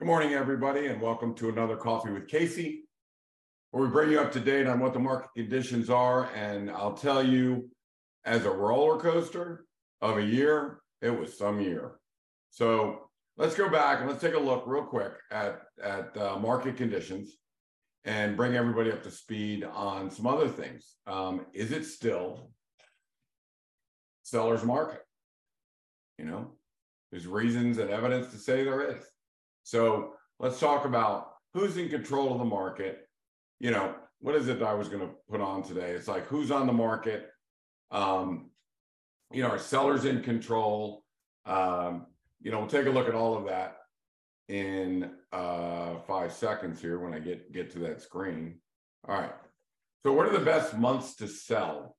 Good morning, everybody, and welcome to another Coffee with Casey, where we bring you up to date on what the market conditions are. And I'll tell you, as a roller coaster of a year, it was some year. So let's go back and let's take a look real quick at, at uh, market conditions and bring everybody up to speed on some other things. Um, is it still seller's market? You know, there's reasons and evidence to say there is. So let's talk about who's in control of the market. You know, what is it I was going to put on today? It's like who's on the market. Um, you know, are sellers in control? Um, you know, we'll take a look at all of that in uh, five seconds here when I get get to that screen. All right. So, what are the best months to sell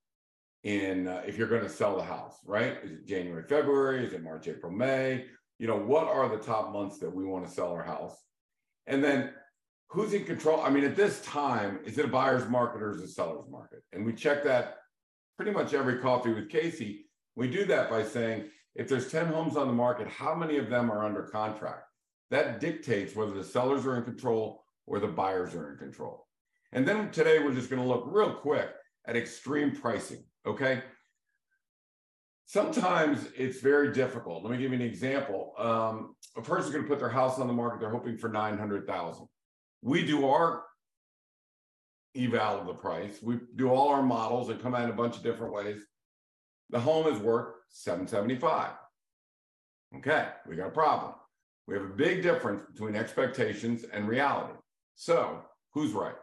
in uh, if you're going to sell the house? Right? Is it January, February? Is it March, April, May? You know, what are the top months that we want to sell our house? And then who's in control? I mean, at this time, is it a buyer's market or is it a seller's market? And we check that pretty much every coffee with Casey. We do that by saying, if there's 10 homes on the market, how many of them are under contract? That dictates whether the sellers are in control or the buyers are in control. And then today, we're just going to look real quick at extreme pricing. Okay sometimes it's very difficult. Let me give you an example. Um, a person's going to put their house on the market. They're hoping for 900,000. We do our eval of the price. We do all our models and come out in a bunch of different ways. The home is worth 775. Okay, we got a problem. We have a big difference between expectations and reality. So, who's right?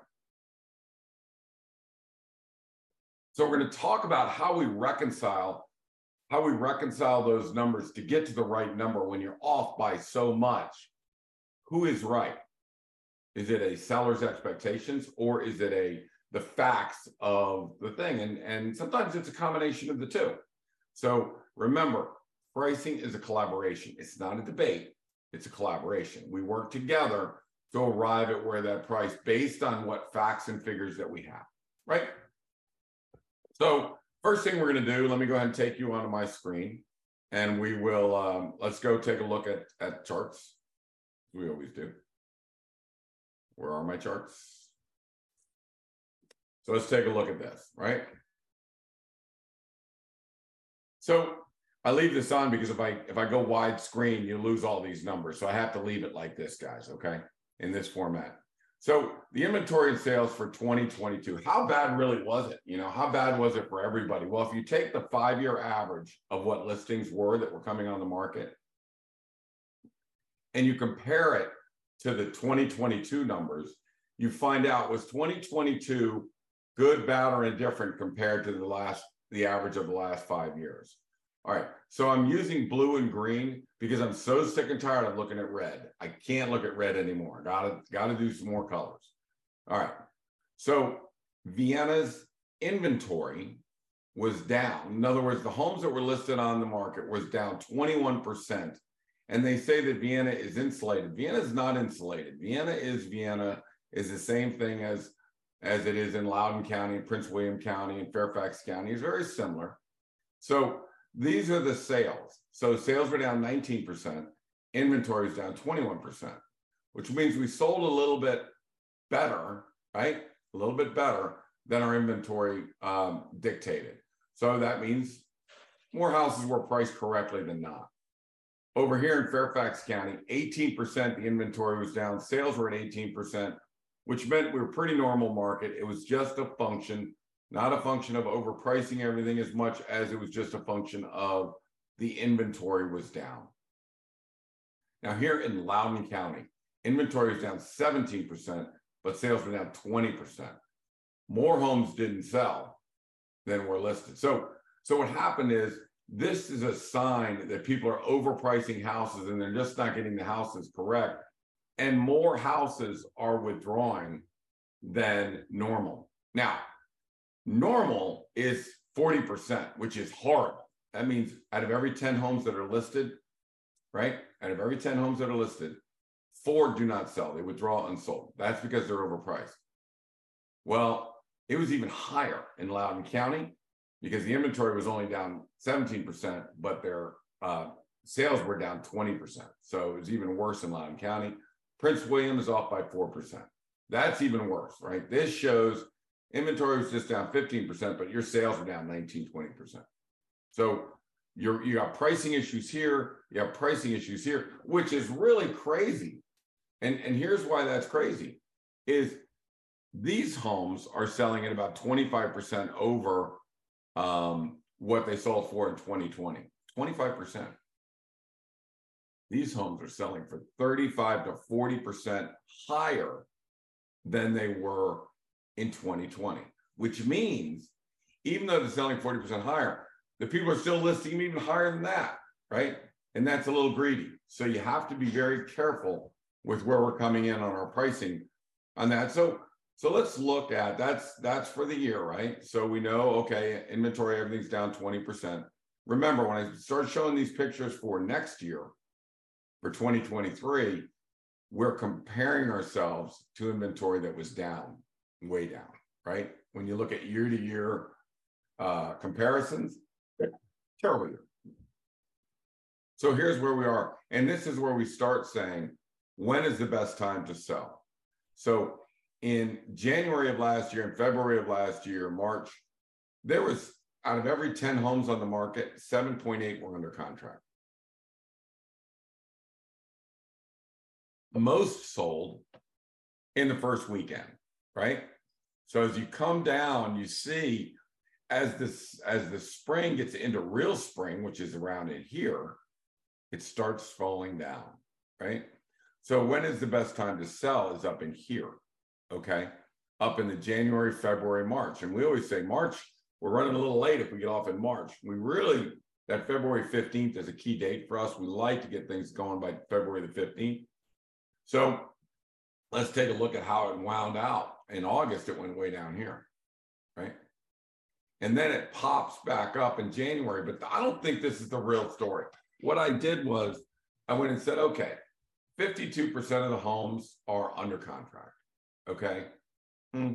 So, we're going to talk about how we reconcile how we reconcile those numbers to get to the right number when you're off by so much. Who is right? Is it a seller's expectations or is it a the facts of the thing? And, and sometimes it's a combination of the two. So remember, pricing is a collaboration. It's not a debate, it's a collaboration. We work together to arrive at where that price based on what facts and figures that we have, right? So First thing we're going to do, let me go ahead and take you onto my screen and we will, um, let's go take a look at, at charts. We always do. Where are my charts? So let's take a look at this, right? So I leave this on because if I if I go widescreen, you lose all these numbers. So I have to leave it like this, guys, okay? In this format. So the inventory and sales for 2022, how bad really was it? You know, how bad was it for everybody? Well, if you take the five-year average of what listings were that were coming on the market and you compare it to the 2022 numbers, you find out was 2022 good, bad, or indifferent compared to the last the average of the last five years. All right. So I'm using blue and green because I'm so sick and tired of looking at red. I can't look at red anymore. Gotta gotta do some more colors. All right. So Vienna's inventory was down. In other words, the homes that were listed on the market was down 21%. And they say that Vienna is insulated. Vienna is not insulated. Vienna is Vienna, is the same thing as, as it is in Loudoun County, Prince William County, and Fairfax County. It's very similar. So these are the sales. So sales were down 19%, inventory is down 21%, which means we sold a little bit better, right? A little bit better than our inventory um, dictated. So that means more houses were priced correctly than not. Over here in Fairfax County, 18% the inventory was down, sales were at 18%, which meant we were pretty normal market. It was just a function not a function of overpricing everything as much as it was just a function of the inventory was down. Now, here in Loudoun County, inventory is down 17%, but sales were down 20%. More homes didn't sell than were listed. So, so what happened is this is a sign that people are overpricing houses and they're just not getting the houses correct. And more houses are withdrawing than normal. Now, Normal is 40%, which is horrible. That means out of every 10 homes that are listed, right? Out of every 10 homes that are listed, four do not sell. They withdraw unsold. That's because they're overpriced. Well, it was even higher in Loudoun County because the inventory was only down 17%, but their uh, sales were down 20%. So it was even worse in Loudoun County. Prince William is off by 4%. That's even worse, right? This shows inventory was just down 15%, but your sales were down 19, 20%. So you're, you got pricing issues here, you have pricing issues here, which is really crazy. And, and here's why that's crazy is these homes are selling at about 25% over um, what they sold for in 2020. 25%. These homes are selling for 35 to 40% higher than they were in 2020, which means even though they're selling 40% higher, the people are still listing even higher than that, right? And that's a little greedy. So you have to be very careful with where we're coming in on our pricing on that. So so let's look at that's that's for the year, right? So we know okay, inventory everything's down 20%. Remember when I start showing these pictures for next year for 2023, we're comparing ourselves to inventory that was down, way down, right? When you look at year to year uh, comparisons, terrible year. So here's where we are. And this is where we start saying, when is the best time to sell? So in January of last year, in February of last year, March, there was out of every 10 homes on the market, 7.8 were under contract. most sold in the first weekend, right? So as you come down, you see as this as the spring gets into real spring, which is around in here, it starts falling down, right? So when is the best time to sell is up in here, okay? Up in the January, February, March. And we always say March, we're running a little late if we get off in March. We really, that February 15th is a key date for us. We like to get things going by February the 15th. So let's take a look at how it wound out. In August, it went way down here, right? And then it pops back up in January, but I don't think this is the real story. What I did was I went and said, okay, 52% of the homes are under contract. Okay. Hmm.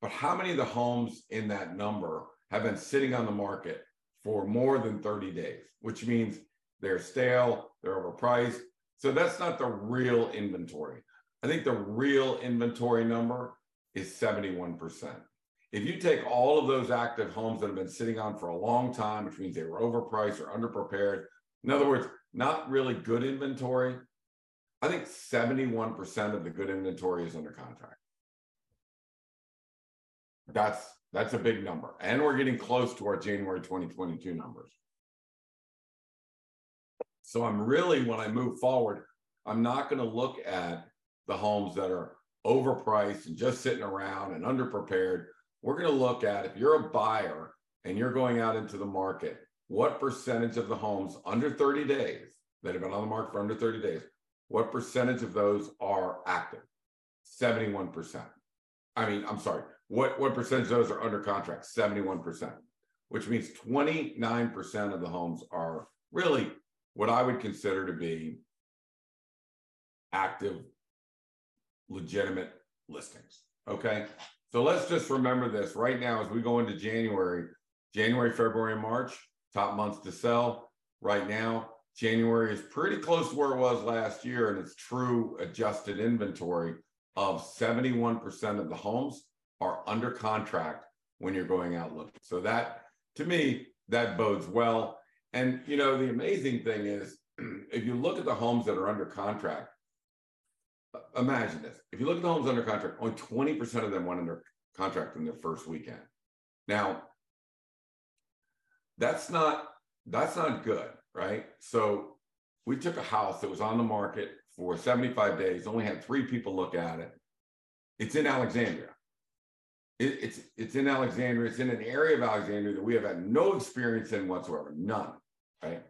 But how many of the homes in that number have been sitting on the market for more than 30 days, which means they're stale, they're overpriced, so that's not the real inventory. I think the real inventory number is 71%. If you take all of those active homes that have been sitting on for a long time, which means they were overpriced or underprepared, in other words, not really good inventory, I think 71% of the good inventory is under contract. That's that's a big number. And we're getting close to our January 2022 numbers. So I'm really, when I move forward, I'm not going to look at the homes that are overpriced and just sitting around and underprepared. We're going to look at if you're a buyer and you're going out into the market, what percentage of the homes under 30 days that have been on the market for under 30 days, what percentage of those are active? 71%. I mean, I'm sorry, what, what percentage of those are under contract? 71%, which means 29% of the homes are really what I would consider to be active, legitimate listings. Okay. So let's just remember this right now as we go into January, January, February, March, top months to sell. Right now, January is pretty close to where it was last year, and it's true adjusted inventory of 71% of the homes are under contract when you're going out looking. So that to me, that bodes well. And you know, the amazing thing is, if you look at the homes that are under contract, imagine this: if you look at the homes under contract, only twenty percent of them went under contract in their first weekend. Now, that's not that's not good, right? So we took a house that was on the market for 75 days, only had three people look at it. It's in Alexandria. It, it's it's in Alexandria. It's in an area of Alexandria that we have had no experience in whatsoever, none right?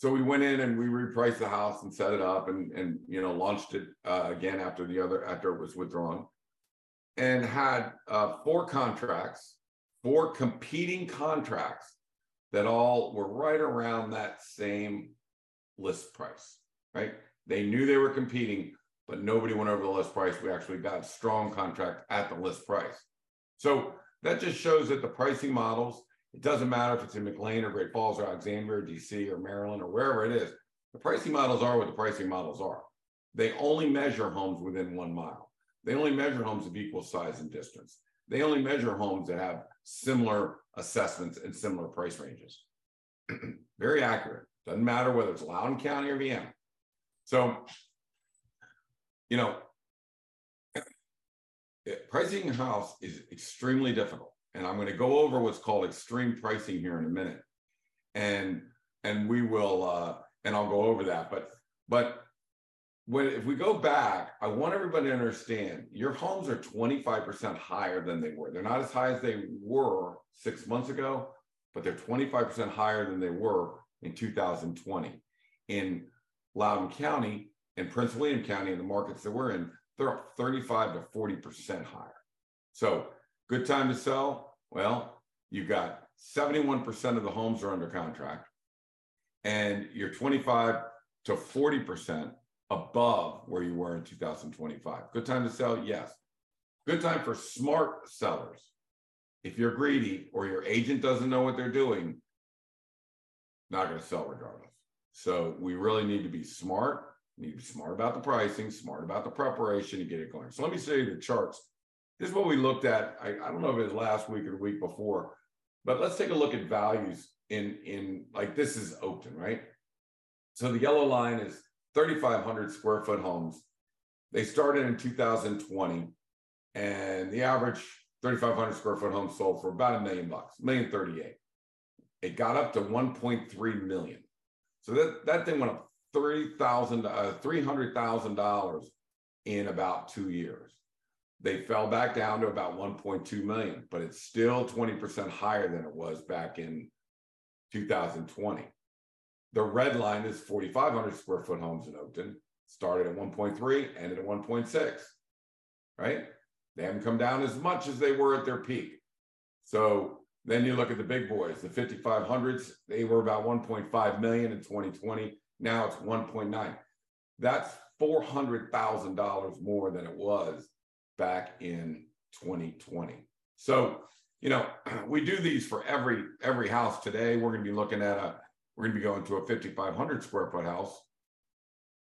So we went in and we repriced the house and set it up and and you know launched it uh, again after the other after it was withdrawn, and had uh, four contracts, four competing contracts that all were right around that same list price, right? They knew they were competing, but nobody went over the list price. We actually got a strong contract at the list price. So that just shows that the pricing models it doesn't matter if it's in McLean or Great Falls or Alexandria or DC or Maryland or wherever it is. The pricing models are what the pricing models are. they only measure homes within one mile. They only measure homes of equal size and distance. They only measure homes that have similar assessments and similar price ranges. Very accurate. Doesn't matter whether it's Loudoun County or Vienna. So, you know, pricing a house is extremely difficult. And I'm going to go over what's called extreme pricing here in a minute. And and we will uh and I'll go over that. But but when if we go back, I want everybody to understand your homes are 25% higher than they were. They're not as high as they were six months ago, but they're 25% higher than they were in 2020. In Loudoun County and Prince William County, in the markets that we're in, they're up 35 to 40% higher. So, good time to sell. Well, you've got 71% of the homes are under contract, and you're 25 to 40% above where you were in 2025. Good time to sell? Yes. Good time for smart sellers. If you're greedy or your agent doesn't know what they're doing, not going to sell regardless. So we really need to be smart. We need to be smart about the pricing, smart about the preparation to get it going. So let me show you the charts. This is what we looked at. I, I don't know if it was last week or the week before, but let's take a look at values in in like this is Oakton, right? So the yellow line is 3,500 square foot homes. They started in 2020, and the average 3,500 square foot home sold for about a million bucks, million 38. It got up to 1.3 million. So that, that thing went up $30,000, uh, $300,000 in about two years. They fell back down to about 1.2 million, but it's still 20% higher than it was back in 2020. The red line is 4,500 square foot homes in Oakton, started at 1.3, ended at 1.6, right? They haven't come down as much as they were at their peak. So then you look at the big boys, the 5500s, they were about 1.5 million in 2020. Now it's 1.9. That's $400,000 more than it was back in 2020. So, you know, we do these for every every house today. We're going to be looking at a we're going to be going to a 5500 square foot house.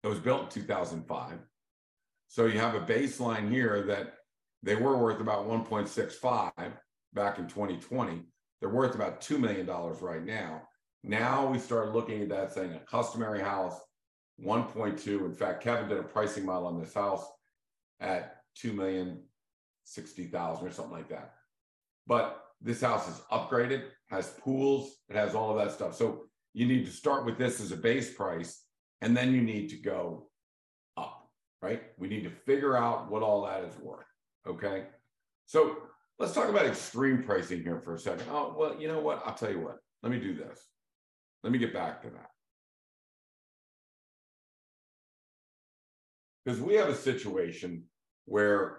that was built in 2005. So you have a baseline here that they were worth about 1.65 back in 2020. They're worth about $2 million right now. Now we start looking at that saying a customary house, 1.2. In fact, Kevin did a pricing model on this house at 2 million 60,000 or something like that. But this house is upgraded, has pools, it has all of that stuff. So you need to start with this as a base price, and then you need to go up, right? We need to figure out what all that is worth. Okay. So let's talk about extreme pricing here for a second. Oh, well, you know what? I'll tell you what. Let me do this. Let me get back to that. Because we have a situation where,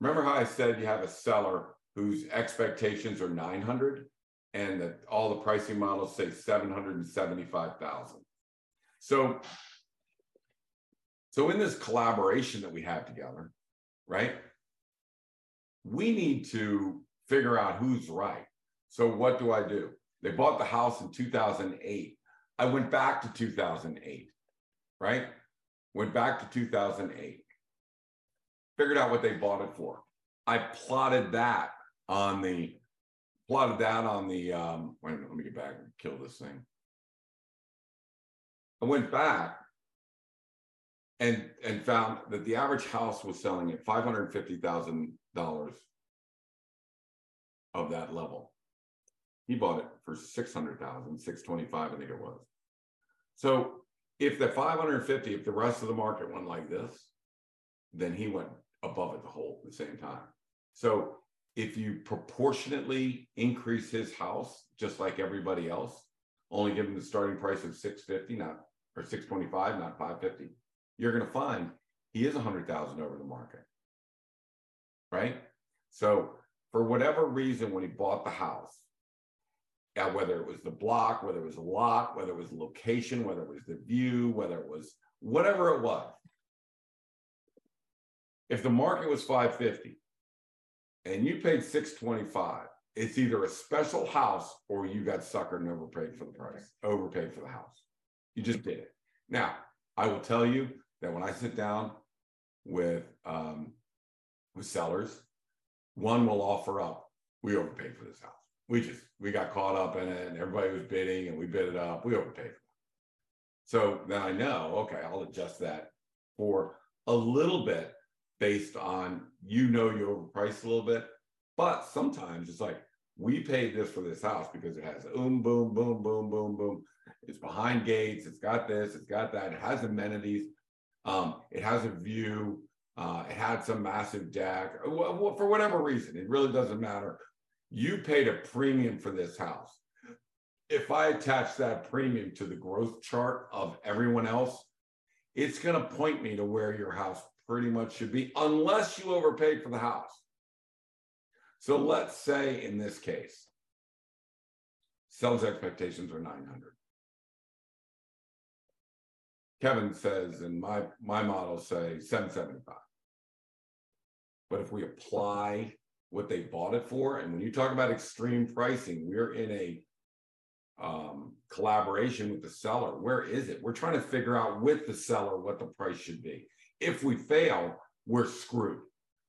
remember how I said you have a seller whose expectations are 900 and that all the pricing models say 775,000. So, so in this collaboration that we have together, right? We need to figure out who's right. So what do I do? They bought the house in 2008. I went back to 2008, right? Went back to 2008. Figured out what they bought it for. I plotted that on the plotted that on the um wait minute, let me get back and kill this thing. I went back and and found that the average house was selling at five hundred fifty thousand dollars of that level. He bought it for 600,000, 625, I think it was. So if the 550, if the rest of the market went like this, then he went above it the whole at the same time. So if you proportionately increase his house just like everybody else, only give him the starting price of 650, not or 625, not 550, you're going to find he is 100,000 over the market. Right? So for whatever reason when he bought the house, uh, whether it was the block, whether it was a lot, whether it was location, whether it was the view, whether it was whatever it was. If the market was 550 and you paid 625, it's either a special house or you got suckered and overpaid for the price, overpaid for the house. You just did it. Now, I will tell you, that when I sit down with um, with sellers, one will offer up, we overpaid for this house. We just we got caught up in it, and everybody was bidding, and we bid it up. We overpaid for it. So then I know, okay, I'll adjust that for a little bit based on you know you overpriced a little bit. But sometimes it's like we paid this for this house because it has boom, boom, boom, boom, boom, boom. It's behind gates. It's got this. It's got that. It has amenities. Um, it has a view. Uh, it had some massive deck. For whatever reason, it really doesn't matter. You paid a premium for this house. If I attach that premium to the growth chart of everyone else, it's going to point me to where your house pretty much should be, unless you overpaid for the house. So let's say in this case, sales expectations are 900. Kevin says, and my my models say 775. But if we apply what they bought it for, and when you talk about extreme pricing, we're in a um, collaboration with the seller. Where is it? We're trying to figure out with the seller what the price should be. If we fail, we're screwed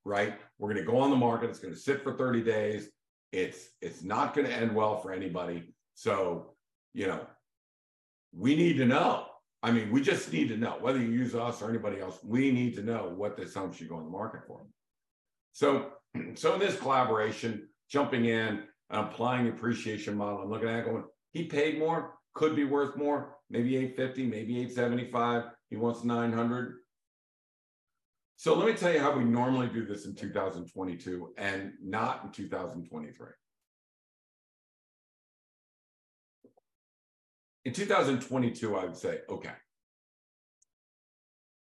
right? We're going to go on the market. It's going to sit for 30 days. It's it's not going to end well for anybody. So, you know, we need to know. I mean, we just need to know whether you use us or anybody else. We need to know what this home should go on the market for. So, so in this collaboration, jumping in and applying appreciation model and looking at it going, he paid more, could be worth more, maybe 850, maybe 875. He wants 900. So let me tell you how we normally do this in 2022 and not in 2023. In 2022, I would say, okay,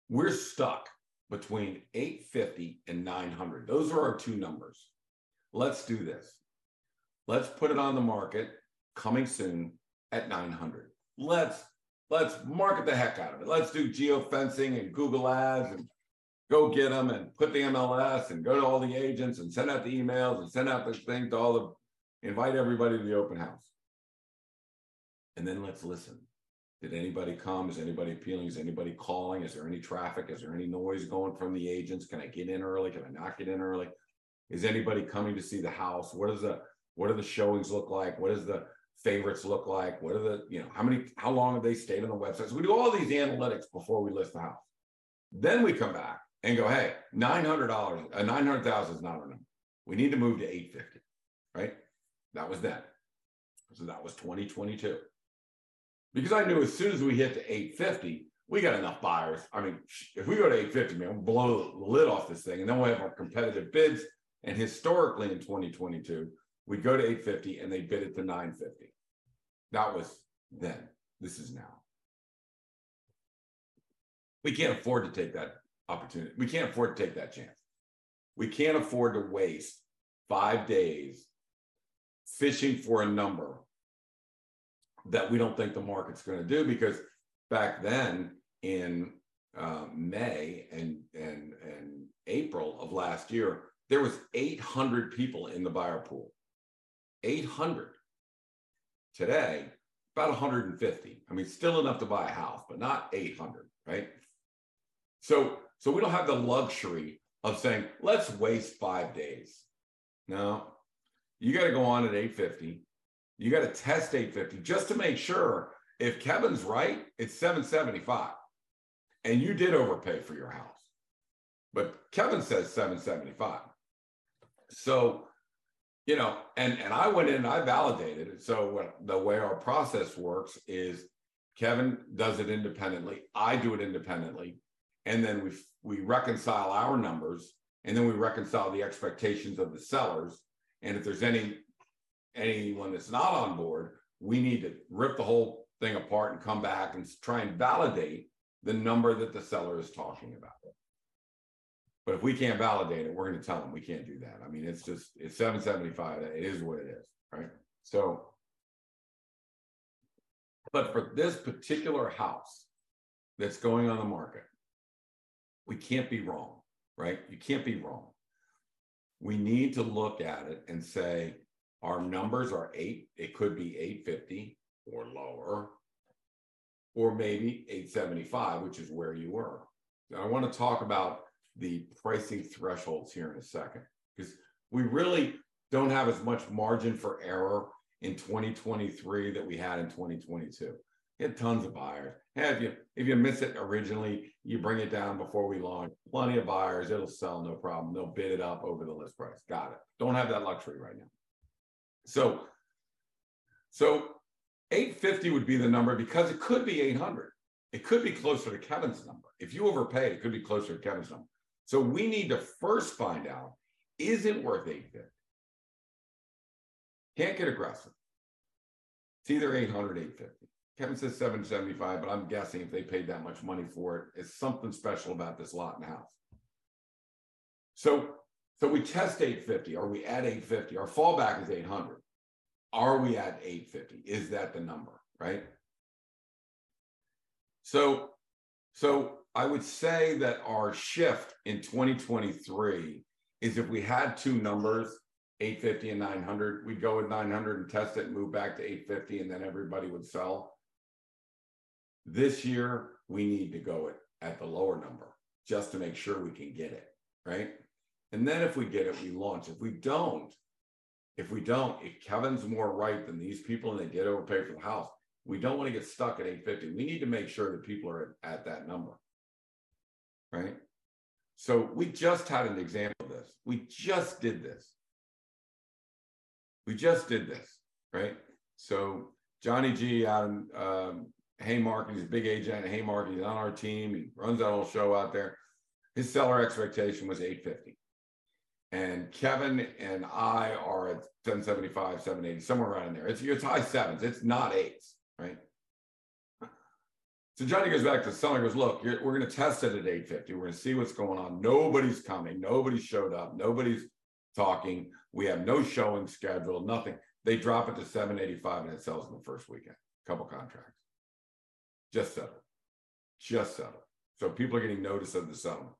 we're stuck between 850 and 900. Those are our two numbers. Let's do this. Let's put it on the market coming soon at 900. Let's let's market the heck out of it. Let's do geofencing and Google ads and go get them and put the MLS and go to all the agents and send out the emails and send out the thing to all the invite everybody to the open house. And then let's listen. Did anybody come? Is anybody appealing? Is anybody calling? Is there any traffic? Is there any noise going from the agents? Can I get in early? Can I not get in early? Is anybody coming to see the house? What is the what do the showings look like? What does the favorites look like? What are the, you know, how many, how long have they stayed on the website? So we do all these analytics before we list the house. Then we come back and go, hey, nine hundred dollars, uh, nine hundred thousand is not number. We need to move to eight fifty, right? That was then. So that was 2022. Because I knew as soon as we hit to 850, we got enough buyers. I mean, if we go to 850, man, we'll blow the lid off this thing, and then we'll have our competitive bids. And historically, in 2022, we'd go to 850 and they bid it to 950. That was then. This is now. We can't afford to take that opportunity. We can't afford to take that chance. We can't afford to waste five days fishing for a number that we don't think the market's going to do because back then in uh, May and and and April of last year, there was 800 people in the buyer pool. 800. Today, about 150. I mean, still enough to buy a house, but not 800, right? So so we don't have the luxury of saying, let's waste five days. No, you got to go on at 850. You got to test 850 just to make sure if Kevin's right, it's 775. And you did overpay for your house. But Kevin says 775. So, you know, and and I went in and I validated it. So what the way our process works is Kevin does it independently. I do it independently and then we we reconcile our numbers and then we reconcile the expectations of the sellers. And if there's any anyone that's not on board we need to rip the whole thing apart and come back and try and validate the number that the seller is talking about. But if we can't validate it we're going to tell them we can't do that. I mean it's just it's 775 it is what it is right? So but for this particular house that's going on the market we can't be wrong, right? You can't be wrong. We need to look at it and say, our numbers are eight, it could be 850 or lower, or maybe 875, which is where you were. I want to talk about the pricing thresholds here in a second because we really don't have as much margin for error in 2023 that we had in 2022. Tons of buyers. If you if you miss it originally, you bring it down before we launch. Plenty of buyers, it'll sell no problem. They'll bid it up over the list price. Got it. Don't have that luxury right now. So, so 850 would be the number because it could be 800. It could be closer to Kevin's number. If you overpay, it could be closer to Kevin's number. So we need to first find out is it worth 850? Can't get aggressive. It's either 800, 850. Kevin says 775, but I'm guessing if they paid that much money for it, it's something special about this lot and house. So, so we test 850. Are we at 850? Our fallback is 800. Are we at 850? Is that the number, right? So, so I would say that our shift in 2023 is if we had two numbers, 850 and 900, we'd go with 900 and test it move back to 850 and then everybody would sell. This year, we need to go at, at the lower number just to make sure we can get it, right? And then if we get it, we launch. If we don't, if we don't, if Kevin's more right than these people and they did overpay for the house, we don't want to get stuck at 850. We need to make sure that people are at, at that number, right? So we just had an example of this. We just did this. We just did this, right? So Johnny G in um, Haymarket, he's a big agent at Haymarket. He's on our team. He runs that whole show out there. His seller expectation was 850. And Kevin and I are at 775, 780, somewhere around in there. It's, it's high sevens. It's not eights, right? So Johnny goes back to the seller goes, look, we're going to test it at 850. We're going to see what's going on. Nobody's coming. Nobody showed up. Nobody's talking. We have no showing schedule, nothing. They drop it to 785 and it sells in the first weekend. Couple contracts. Just settled. Just settled. So people are getting notice of the settlement.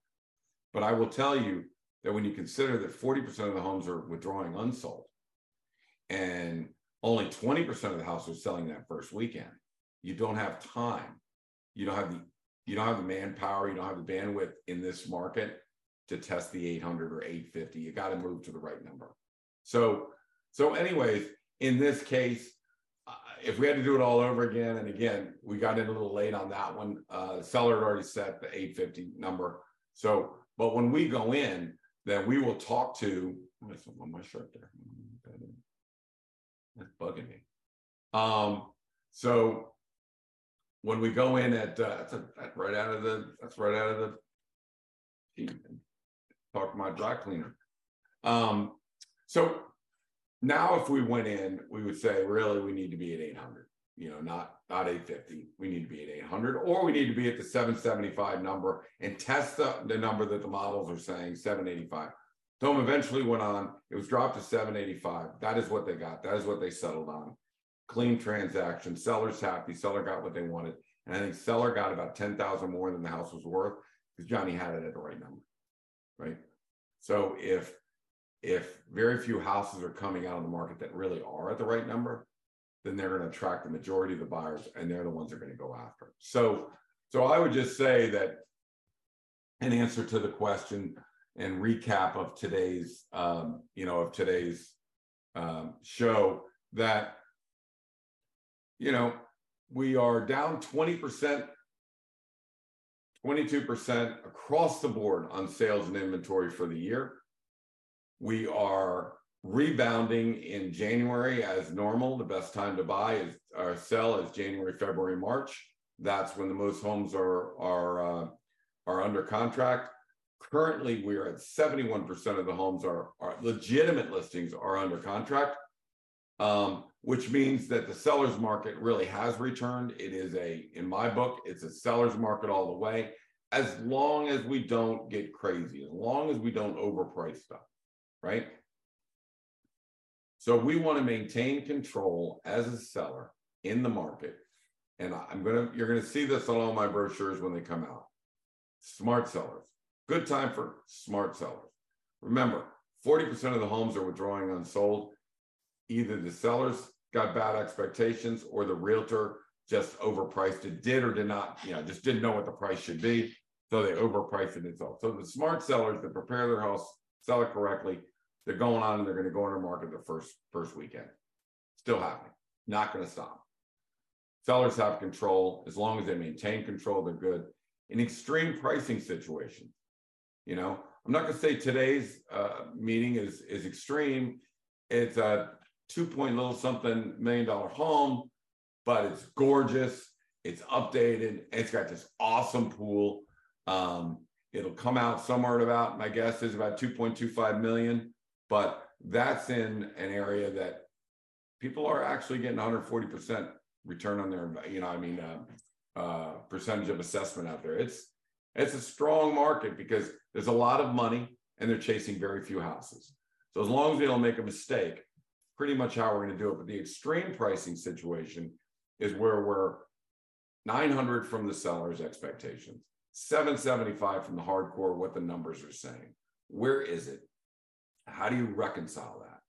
But I will tell you that when you consider that 40% of the homes are withdrawing unsold and only 20% of the houses are selling that first weekend, you don't have time. You don't have the you don't have the manpower, you don't have the bandwidth in this market to test the 800 or 850. You got to move to the right number. So, so anyways, in this case, if we had to do it all over again, and again, we got in a little late on that one. Uh, the seller had already set the 850 number. So, but when we go in, then we will talk to. On my shirt there? That's bugging me. Um, so when we go in at uh, that's, a, that's right out of the that's right out of the talk to my dry cleaner. Um, so now if we went in, we would say, really, we need to be at 800, you know, not, not 850. We need to be at 800, or we need to be at the 775 number and test the, the number that the models are saying, 785. Tom eventually went on, it was dropped to 785. That is what they got. That is what they settled on. Clean transaction, seller's happy, seller got what they wanted. And I think seller got about 10,000 more than the house was worth because Johnny had it at the right number right? So if if very few houses are coming out on the market that really are at the right number, then they're going to attract the majority of the buyers, and they're the ones that are going to go after. So, so I would just say that in answer to the question and recap of today's, um, you know, of today's um, show, that you know we are down twenty percent 22% across the board on sales and inventory for the year. We are rebounding in January as normal. The best time to buy is or sell is January, February, March. That's when the most homes are are uh, are under contract. Currently, we are at 71% of the homes are, are legitimate listings are under contract, um, which means that the seller's market really has returned. It is a, in my book, it's a seller's market all the way, as long as we don't get crazy, as long as we don't overprice stuff, right? So we want to maintain control as a seller in the market. And I'm gonna, you're gonna see this on all my brochures when they come out. Smart sellers. Good time for smart sellers. Remember, 40% of the homes are withdrawing unsold either the sellers got bad expectations or the realtor just overpriced it, did or did not, you know, just didn't know what the price should be. So they overpriced it itself. So the smart sellers that prepare their house, sell it correctly, they're going on and they're going to go into market the first first weekend. Still happening. Not going to stop. Sellers have control. As long as they maintain control, they're good. In extreme pricing situations, you know, I'm not going to say today's uh, meeting is is extreme. It's a two point little something million dollar home, but it's gorgeous. It's updated. It's got this awesome pool. Um, it'll come out somewhere at about my guess is about 2.25 million, but that's in an area that people are actually getting 140 percent return on their, you know, I mean, uh, uh, percentage of assessment out there. It's it's a strong market because there's a lot of money and they're chasing very few houses. So as long as they don't make a mistake, pretty much how we're going to do it. But the extreme pricing situation is where we're 900 from the seller's expectations, 775 from the hardcore, what the numbers are saying. Where is it? How do you reconcile that?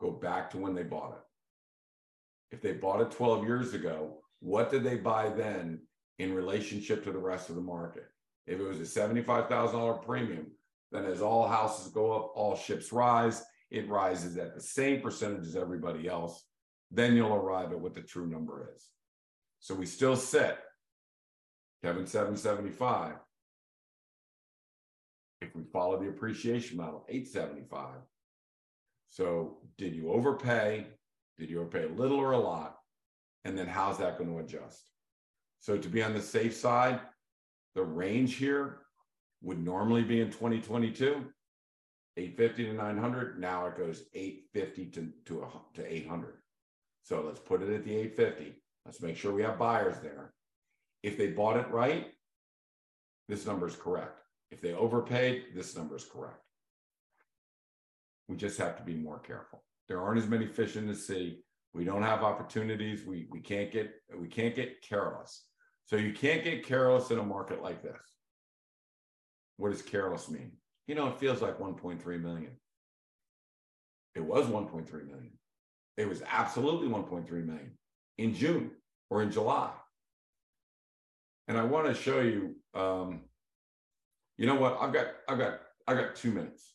Go back to when they bought it. If they bought it 12 years ago, what did they buy then in relationship to the rest of the market? If it was a $75,000 premium, then as all houses go up, all ships rise, it rises at the same percentage as everybody else. Then you'll arrive at what the true number is. So we still sit Kevin 775. If we follow the appreciation model, 875. So did you overpay? Did you overpay a little or a lot? And then how's that going to adjust? So to be on the safe side, the range here would normally be in 2022, 850 to 900. Now it goes 850 to, to, a, to 800. So let's put it at the 850. Let's make sure we have buyers there. If they bought it right, this number is correct. If they overpaid, this number is correct. We just have to be more careful. There aren't as many fish in the sea. We don't have opportunities. We, we can't get we can't get careless. So you can't get careless in a market like this. What does careless mean? You know, it feels like 1.3 million. It was 1.3 million. It was absolutely 1.3 million in June or in July. And I want to show you, um, you know what? I've got, I've got, I've got two minutes.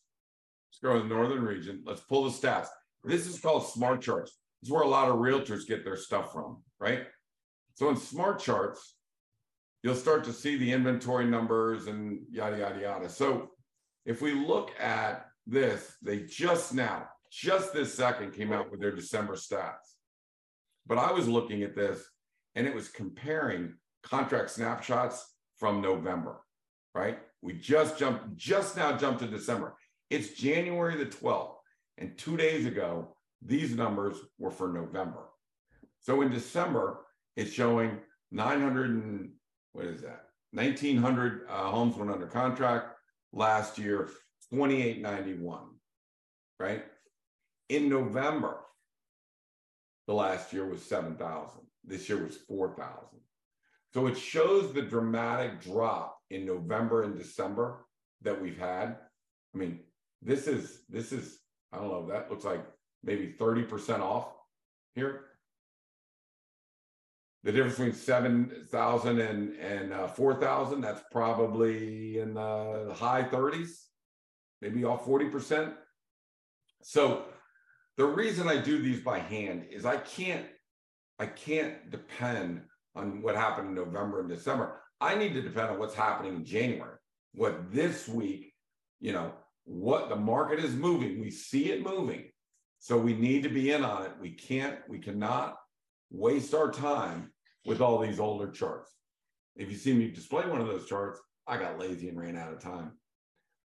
Let's go to the northern region. Let's pull the stats. This is called smart charts. This is where a lot of realtors get their stuff from, right? So in smart charts, you'll start to see the inventory numbers and yada, yada, yada. So if we look at this, they just now, just this second came out with their December stats. But I was looking at this and it was comparing contract snapshots from November, right? We just jumped, just now jumped to December. It's January the 12th. And two days ago, these numbers were for November. So in December, it's showing 900 and what is that? 1,900 uh, homes went under contract last year, 2891, right? In November, the last year was 7,000. This year was 4,000. So it shows the dramatic drop in November and December that we've had. I mean, this is, this is, I don't know, that looks like maybe 30% off here the difference between 7,000 and, and uh, 4,000, that's probably in the high 30s, maybe off 40%. So the reason I do these by hand is I can't, I can't depend on what happened in November and December. I need to depend on what's happening in January. What this week, you know, what the market is moving. We see it moving. So we need to be in on it. We can't, we cannot waste our time with all these older charts. If you see me display one of those charts, I got lazy and ran out of time.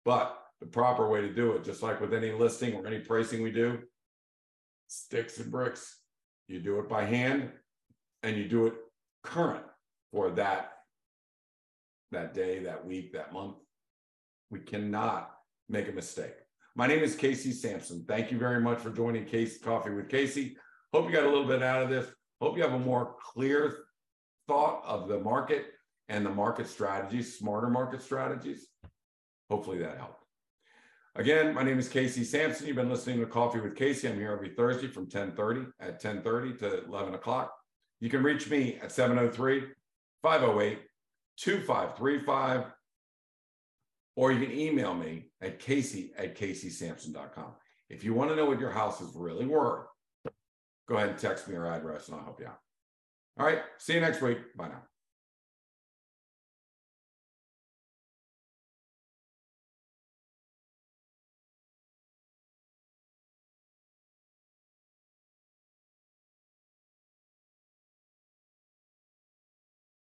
But the proper way to do it, just like with any listing or any pricing we do, sticks and bricks. You do it by hand and you do it current for that that day, that week, that month. We cannot make a mistake. My name is Casey Sampson. Thank you very much for joining Casey Coffee with Casey. Hope you got a little bit out of this. Hope you have a more clear thought of the market and the market strategies, smarter market strategies. Hopefully that helped. Again, my name is Casey Sampson. You've been listening to Coffee with Casey. I'm here every Thursday from 1030 at 1030 to 11 o'clock. You can reach me at 703 508 2535 or you can email me at casey at caseysampson.com. If you want to know what your house is really worth, go ahead and text me your address and I'll help you out. All right. See you next week. Bye now.